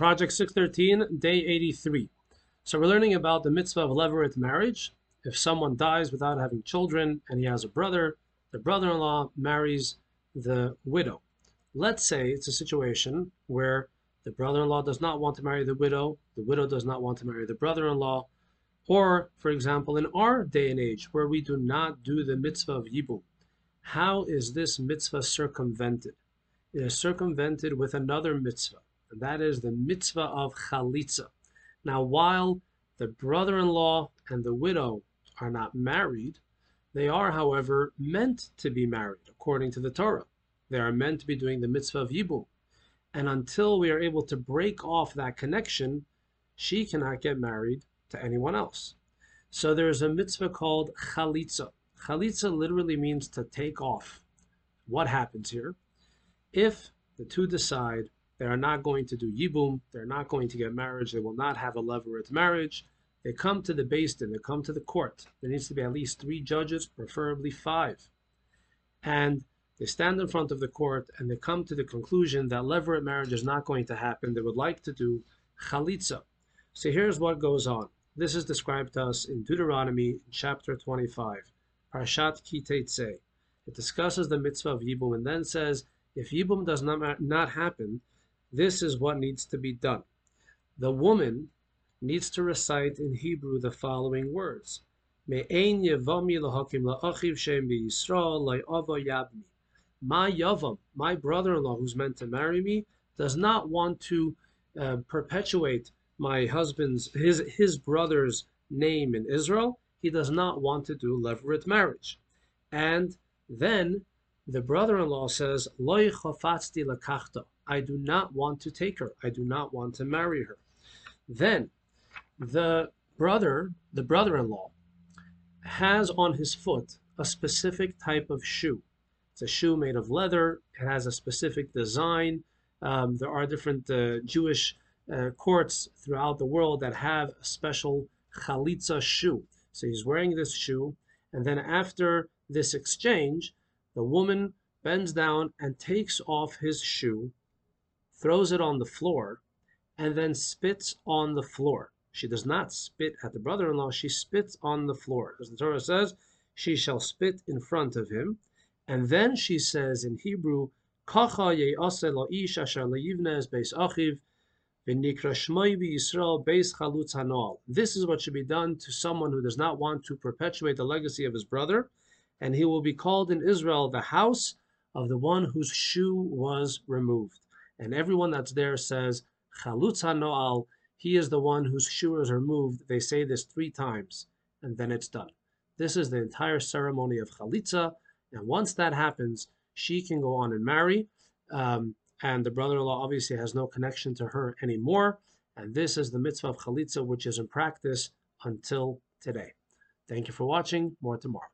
Project 613, day 83. So we're learning about the mitzvah of levirate marriage. If someone dies without having children and he has a brother, the brother-in-law marries the widow. Let's say it's a situation where the brother-in-law does not want to marry the widow, the widow does not want to marry the brother-in-law, or, for example, in our day and age where we do not do the mitzvah of yibum, how is this mitzvah circumvented? It is circumvented with another mitzvah, and that is the mitzvah of chalitza. Now, while the brother-in-law and the widow are not married, they are, however, meant to be married according to the Torah. They are meant to be doing the mitzvah of yibum. And until we are able to break off that connection, she cannot get married to anyone else. So there is a mitzvah called chalitza. Chalitza literally means to take off. What happens here? If the two decide they are not going to do yibum, they're not going to get marriage, they will not have a levirate marriage, they come to the Beis Din, they come to the court. There needs to be at least three judges, preferably five. And they stand in front of the court and they come to the conclusion that levirate marriage is not going to happen. They would like to do chalitza. So here's what goes on. This is described to us in Deuteronomy chapter 25, Parshat Kiteitzei. It discusses the mitzvah of Yibum and then says, if Yibum does not, not happen, this is what needs to be done. The woman needs to recite in Hebrew the following words. Me'ein my yavam, my brother-in-law who's meant to marry me, does not want to uh, perpetuate my husband's his his brother's name in Israel. He does not want to do levirate marriage, and then the brother-in-law says. I do not want to take her. I do not want to marry her. Then the brother, the brother-in-law, has on his foot a specific type of shoe it's a shoe made of leather. It has a specific design. Um, there are different uh, Jewish uh, courts throughout the world that have a special chalitza shoe. So he's wearing this shoe, and then after this exchange, the woman bends down and takes off his shoe, throws it on the floor, and then spits on the floor. She does not spit at the brother-in-law, she spits on the floor. As the Torah says, she shall spit in front of him. And then she says in Hebrew, achiv. This is what should be done to someone who does not want to perpetuate the legacy of his brother, and he will be called in Israel the house of the one whose shoe was removed. And everyone that's there says, Chalutz hanoal, he is the one whose shoe are moved. They say this three times, and then it's done. This is the entire ceremony of chalitza. And once that happens, she can go on and marry. Um, and the brother-in-law obviously has no connection to her anymore. And this is the mitzvah of chalitza, which is in practice until today. Thank you for watching. More tomorrow.